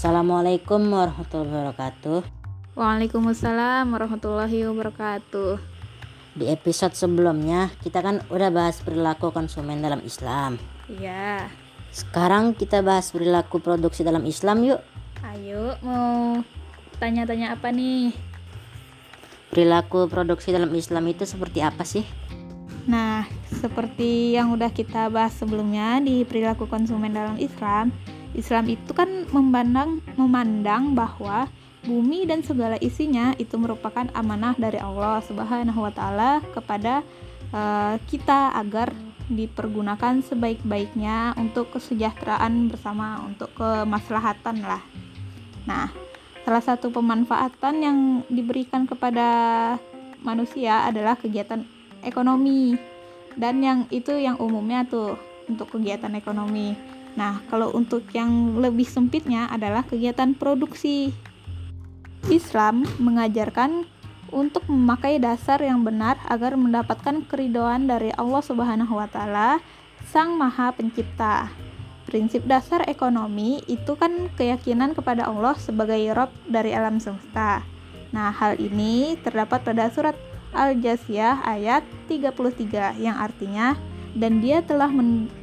Assalamualaikum warahmatullahi wabarakatuh. Waalaikumsalam warahmatullahi wabarakatuh. Di episode sebelumnya kita kan udah bahas perilaku konsumen dalam Islam. Iya. Sekarang kita bahas perilaku produksi dalam Islam yuk. Ayo mau tanya-tanya apa nih? Perilaku produksi dalam Islam itu seperti apa sih? Nah, seperti yang udah kita bahas sebelumnya di perilaku konsumen dalam Islam, Islam itu kan memandang memandang bahwa bumi dan segala isinya itu merupakan amanah dari Allah Subhanahu wa taala kepada uh, kita agar dipergunakan sebaik-baiknya untuk kesejahteraan bersama, untuk kemaslahatan lah. Nah, salah satu pemanfaatan yang diberikan kepada manusia adalah kegiatan ekonomi dan yang itu yang umumnya tuh untuk kegiatan ekonomi. Nah, kalau untuk yang lebih sempitnya adalah kegiatan produksi. Islam mengajarkan untuk memakai dasar yang benar agar mendapatkan keridoan dari Allah Subhanahu wa taala, Sang Maha Pencipta. Prinsip dasar ekonomi itu kan keyakinan kepada Allah sebagai Rob dari alam semesta. Nah, hal ini terdapat pada surat Al-Jasiyah ayat 33 yang artinya dan dia telah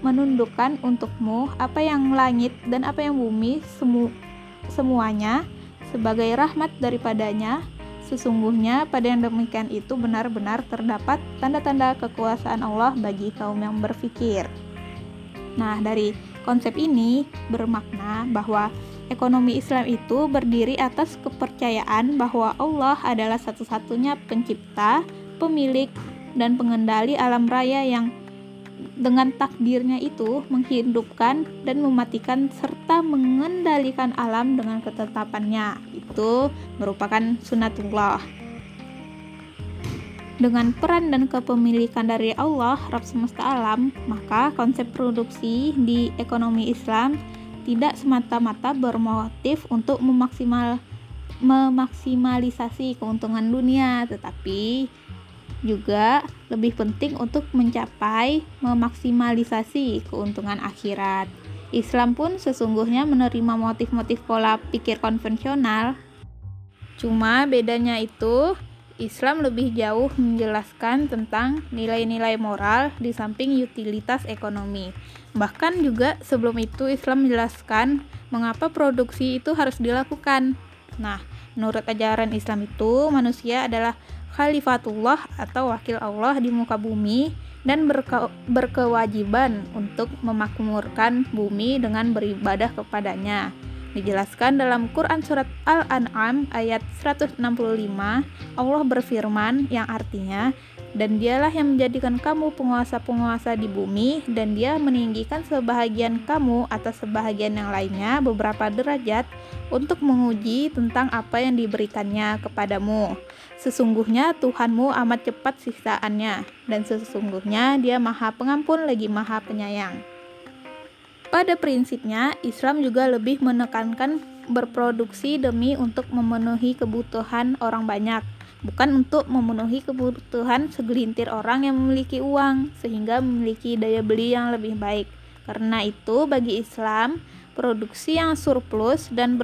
menundukkan untukmu apa yang langit dan apa yang bumi semu semuanya sebagai rahmat daripadanya. Sesungguhnya pada yang demikian itu benar-benar terdapat tanda-tanda kekuasaan Allah bagi kaum yang berfikir. Nah dari konsep ini bermakna bahwa ekonomi Islam itu berdiri atas kepercayaan bahwa Allah adalah satu-satunya pencipta, pemilik, dan pengendali alam raya yang dengan takdirnya itu menghidupkan dan mematikan serta mengendalikan alam dengan ketetapannya. Itu merupakan sunatullah. Dengan peran dan kepemilikan dari Allah, Rabb semesta alam, maka konsep produksi di ekonomi Islam tidak semata-mata bermotif untuk memaksimal memaksimalisasi keuntungan dunia, tetapi juga lebih penting untuk mencapai memaksimalisasi keuntungan akhirat. Islam pun sesungguhnya menerima motif-motif pola pikir konvensional. Cuma bedanya itu Islam lebih jauh menjelaskan tentang nilai-nilai moral di samping utilitas ekonomi. Bahkan juga sebelum itu Islam menjelaskan mengapa produksi itu harus dilakukan. Nah, menurut ajaran Islam itu manusia adalah khalifatullah atau wakil Allah di muka bumi dan berke berkewajiban untuk memakmurkan bumi dengan beribadah kepadanya. Dijelaskan dalam Quran Surat Al-An'am ayat 165, Allah berfirman yang artinya, dan dialah yang menjadikan kamu penguasa-penguasa di bumi, dan dia meninggikan sebahagian kamu atas sebahagian yang lainnya beberapa derajat untuk menguji tentang apa yang diberikannya kepadamu. Sesungguhnya Tuhanmu amat cepat siksaannya, dan sesungguhnya dia maha pengampun lagi maha penyayang. Pada prinsipnya, Islam juga lebih menekankan berproduksi demi untuk memenuhi kebutuhan orang banyak, bukan untuk memenuhi kebutuhan segelintir orang yang memiliki uang sehingga memiliki daya beli yang lebih baik. Karena itu, bagi Islam, produksi yang surplus dan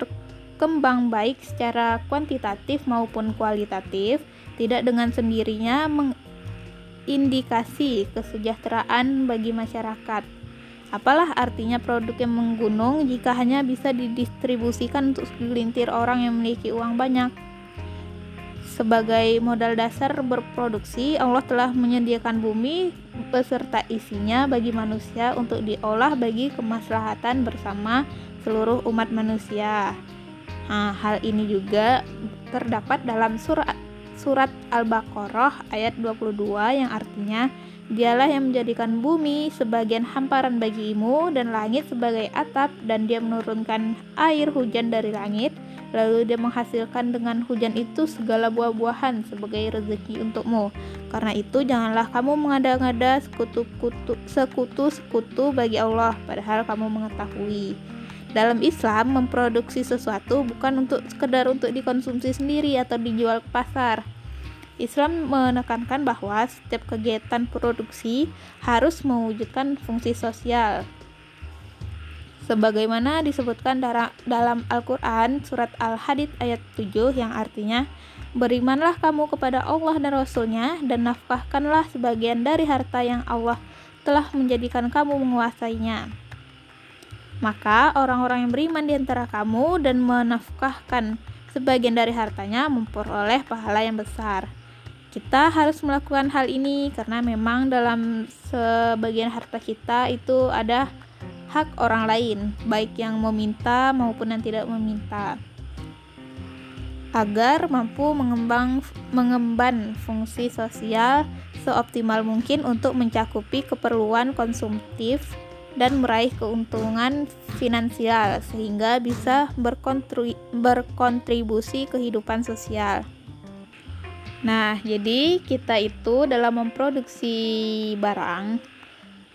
berkembang baik secara kuantitatif maupun kualitatif tidak dengan sendirinya mengindikasi kesejahteraan bagi masyarakat Apalah artinya produk yang menggunung jika hanya bisa didistribusikan untuk segelintir orang yang memiliki uang banyak? Sebagai modal dasar berproduksi, Allah telah menyediakan bumi beserta isinya bagi manusia untuk diolah bagi kemaslahatan bersama seluruh umat manusia. Nah, hal ini juga terdapat dalam surat surat Al-Baqarah ayat 22 yang artinya Dialah yang menjadikan bumi sebagian hamparan bagimu dan langit sebagai atap dan dia menurunkan air hujan dari langit lalu dia menghasilkan dengan hujan itu segala buah-buahan sebagai rezeki untukmu. Karena itu janganlah kamu mengada-ngada sekutu-sekutu bagi Allah padahal kamu mengetahui. Dalam Islam, memproduksi sesuatu bukan untuk sekedar untuk dikonsumsi sendiri atau dijual ke pasar, Islam menekankan bahwa setiap kegiatan produksi harus mewujudkan fungsi sosial. sebagaimana disebutkan dalam Al-Qur'an surat Al-Hadid ayat 7 yang artinya Berimanlah kamu kepada Allah dan Rasulnya dan nafkahkanlah sebagian dari harta yang Allah telah menjadikan kamu menguasainya. Maka orang-orang yang beriman di antara kamu dan menafkahkan sebagian dari hartanya memperoleh pahala yang besar. Kita harus melakukan hal ini karena memang dalam sebagian harta kita itu ada hak orang lain, baik yang meminta maupun yang tidak meminta. Agar mampu mengembang mengemban fungsi sosial seoptimal mungkin untuk mencakupi keperluan konsumtif dan meraih keuntungan finansial sehingga bisa berkontribusi kehidupan sosial. Nah, jadi kita itu dalam memproduksi barang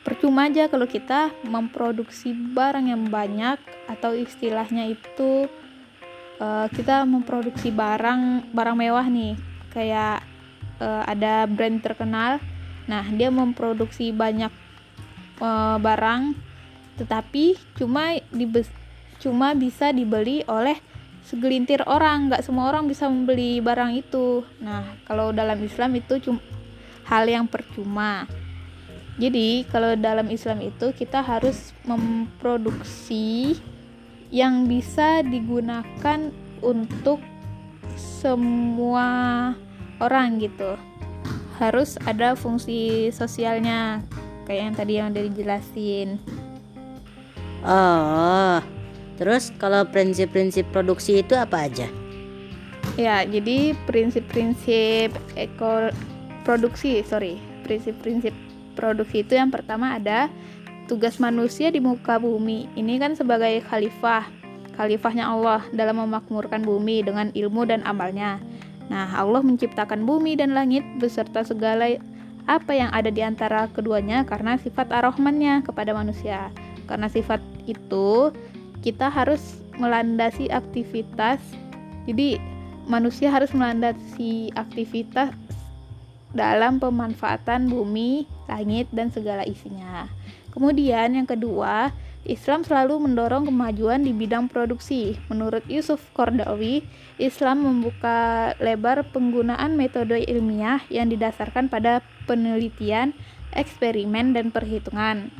percuma aja kalau kita memproduksi barang yang banyak atau istilahnya itu uh, kita memproduksi barang barang mewah nih kayak uh, ada brand terkenal nah dia memproduksi banyak uh, barang tetapi cuma di cuma bisa dibeli oleh segelintir orang. Nggak semua orang bisa membeli barang itu. Nah kalau dalam Islam itu cuma hal yang percuma. Jadi kalau dalam Islam itu kita harus memproduksi yang bisa digunakan untuk semua orang gitu. Harus ada fungsi sosialnya kayak yang tadi yang udah dijelasin oh Terus kalau prinsip-prinsip produksi itu apa aja? Ya, jadi prinsip-prinsip ekol produksi, sorry, prinsip-prinsip produksi itu yang pertama ada tugas manusia di muka bumi. Ini kan sebagai khalifah, khalifahnya Allah dalam memakmurkan bumi dengan ilmu dan amalnya. Nah, Allah menciptakan bumi dan langit beserta segala apa yang ada di antara keduanya karena sifat ar-Rahmannya kepada manusia. Karena sifat itu kita harus melandasi aktivitas jadi manusia harus melandasi aktivitas dalam pemanfaatan bumi, langit, dan segala isinya. Kemudian yang kedua, Islam selalu mendorong kemajuan di bidang produksi. Menurut Yusuf Kordawi, Islam membuka lebar penggunaan metode ilmiah yang didasarkan pada penelitian, eksperimen, dan perhitungan.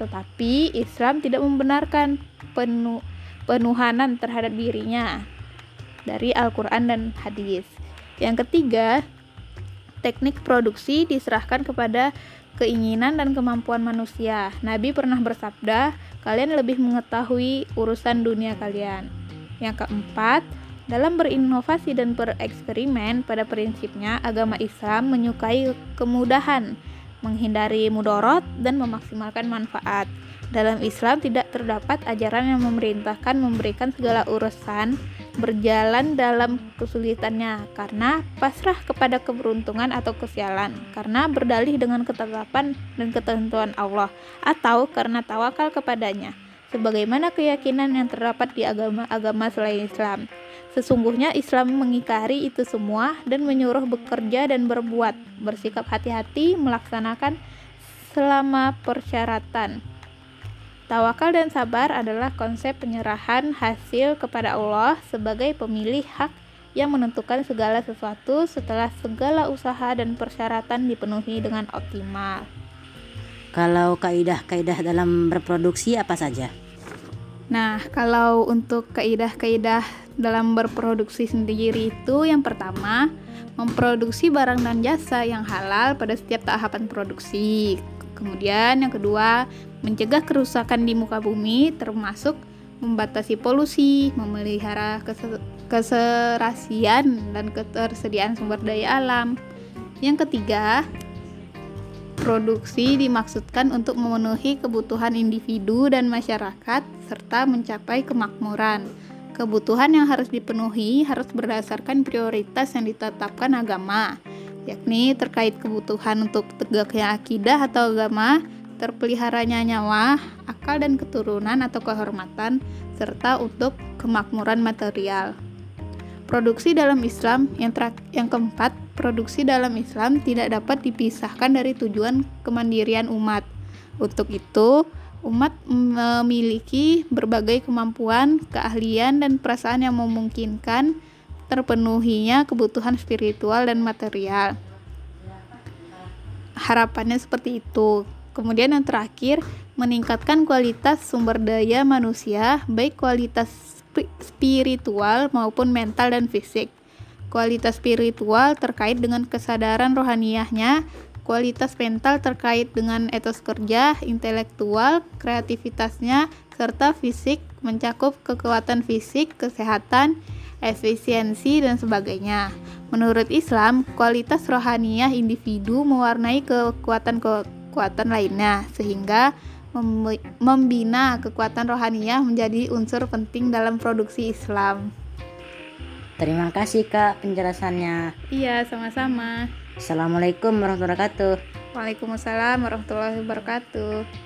Tetapi Islam tidak membenarkan penuh, penuhanan terhadap dirinya dari Al-Quran dan hadis. Yang ketiga, teknik produksi diserahkan kepada keinginan dan kemampuan manusia. Nabi pernah bersabda, kalian lebih mengetahui urusan dunia kalian. Yang keempat, dalam berinovasi dan bereksperimen, pada prinsipnya agama Islam menyukai kemudahan, menghindari mudorot, dan memaksimalkan manfaat. Dalam Islam tidak terdapat ajaran yang memerintahkan memberikan segala urusan berjalan dalam kesulitannya karena pasrah kepada keberuntungan atau kesialan karena berdalih dengan ketetapan dan ketentuan Allah atau karena tawakal kepadanya sebagaimana keyakinan yang terdapat di agama-agama selain Islam. Sesungguhnya Islam mengikari itu semua dan menyuruh bekerja dan berbuat, bersikap hati-hati, melaksanakan selama persyaratan Tawakal dan sabar adalah konsep penyerahan hasil kepada Allah sebagai pemilih hak yang menentukan segala sesuatu setelah segala usaha dan persyaratan dipenuhi dengan optimal. Kalau kaidah-kaidah dalam berproduksi apa saja? Nah, kalau untuk kaidah-kaidah dalam berproduksi sendiri itu yang pertama, memproduksi barang dan jasa yang halal pada setiap tahapan produksi. Kemudian yang kedua, mencegah kerusakan di muka bumi termasuk membatasi polusi, memelihara keserasian dan ketersediaan sumber daya alam. Yang ketiga, produksi dimaksudkan untuk memenuhi kebutuhan individu dan masyarakat serta mencapai kemakmuran. Kebutuhan yang harus dipenuhi harus berdasarkan prioritas yang ditetapkan agama yakni terkait kebutuhan untuk tegaknya akidah atau agama, terpeliharanya nyawa, akal dan keturunan atau kehormatan, serta untuk kemakmuran material. Produksi dalam Islam yang yang keempat, produksi dalam Islam tidak dapat dipisahkan dari tujuan kemandirian umat. Untuk itu, umat memiliki berbagai kemampuan, keahlian, dan perasaan yang memungkinkan terpenuhinya kebutuhan spiritual dan material. Harapannya seperti itu. Kemudian yang terakhir, meningkatkan kualitas sumber daya manusia, baik kualitas spiritual maupun mental dan fisik. Kualitas spiritual terkait dengan kesadaran rohaniahnya, kualitas mental terkait dengan etos kerja, intelektual, kreativitasnya, serta fisik mencakup kekuatan fisik, kesehatan, efisiensi, dan sebagainya. Menurut Islam, kualitas rohaniah individu mewarnai kekuatan-kekuatan kekuatan lainnya sehingga membina kekuatan rohaniah menjadi unsur penting dalam produksi Islam. Terima kasih Kak penjelasannya. Iya, sama-sama. Assalamualaikum warahmatullahi wabarakatuh. Waalaikumsalam warahmatullahi wabarakatuh.